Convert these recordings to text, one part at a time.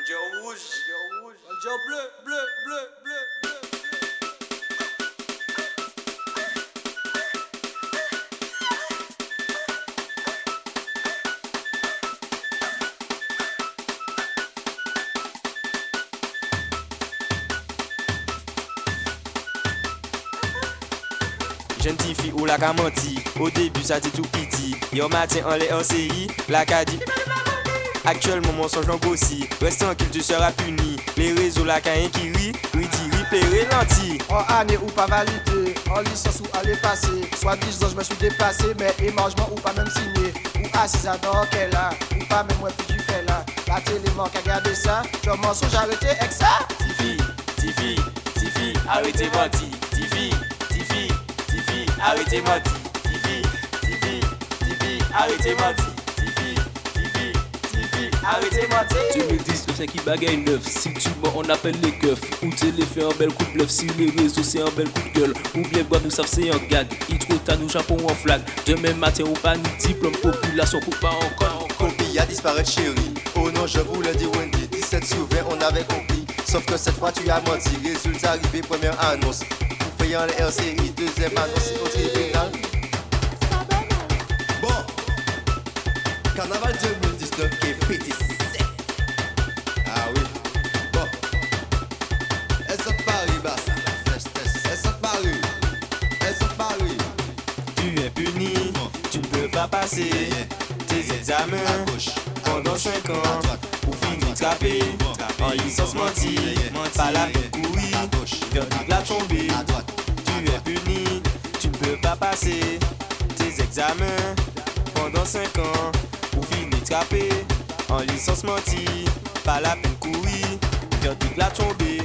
Bandier rouge, bandier bleu, bleu, bleu, bleu, bleu. Jeune fille ou la menti. Au début ça dit tout petit. Yo matin on les CI La qu'a dit Actuellement mensonge en grossi Reste tranquille tu seras puni Les réseaux la qu'a inquiri Ridi, ripé, ralenti En année ou pas validé, en licence ou aller passer. Soit disant je me suis dépassé, mais émangement ou pas même signé. Ou assise à dans qu'elle a, ou pas même moi tu fais là. La télé manque à garder ça, je mensonge arrêté avec ça. Tifi, Tifi, Tifi, arrêtez menti Tifi, Tifi, Tifi, arrêtez menti Tifi, Tifi, Tifi, arrêtez menti Arrêtez menti 2010, le qui bagaille neuf. Si tu mens, on appelle les keufs. Ou télé fait un bel coup de bluff. Si les réseaux, c'est un bel coup de gueule. Ou bien boire, nous savent, c'est un gag. Il trop tard, nous Japon en flag. Demain matin, ou pas ni diplôme, population, coupe pas encore. Colby a disparu chérie Oh non je vous le dis Wendy 17 sur 20 on avait compris Sauf que cette fois tu as menti Résultat arrivé première annonce Pour payant les RCI Deuxième annonce au tribunal Bon Carnaval 2019 qui est pété sec Ah oui. Bon. Elles sont Paris bah ça Elles sont Paris? Elles sont Paris? Tu es puni, tu ne peux pas passer. Tes examens pendant 5 ans pour finir trappé en licence menti, pas la gauche. Verdict la tombée. Tu es puni, tu ne peux pas passer. Tes examens pendant 5 ans en licence menti, pas la peine courir, verdict la tombée.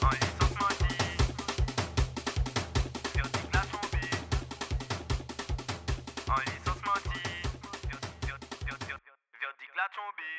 En licence menti, verdict la tombée. En licence menti, verdict la tombée.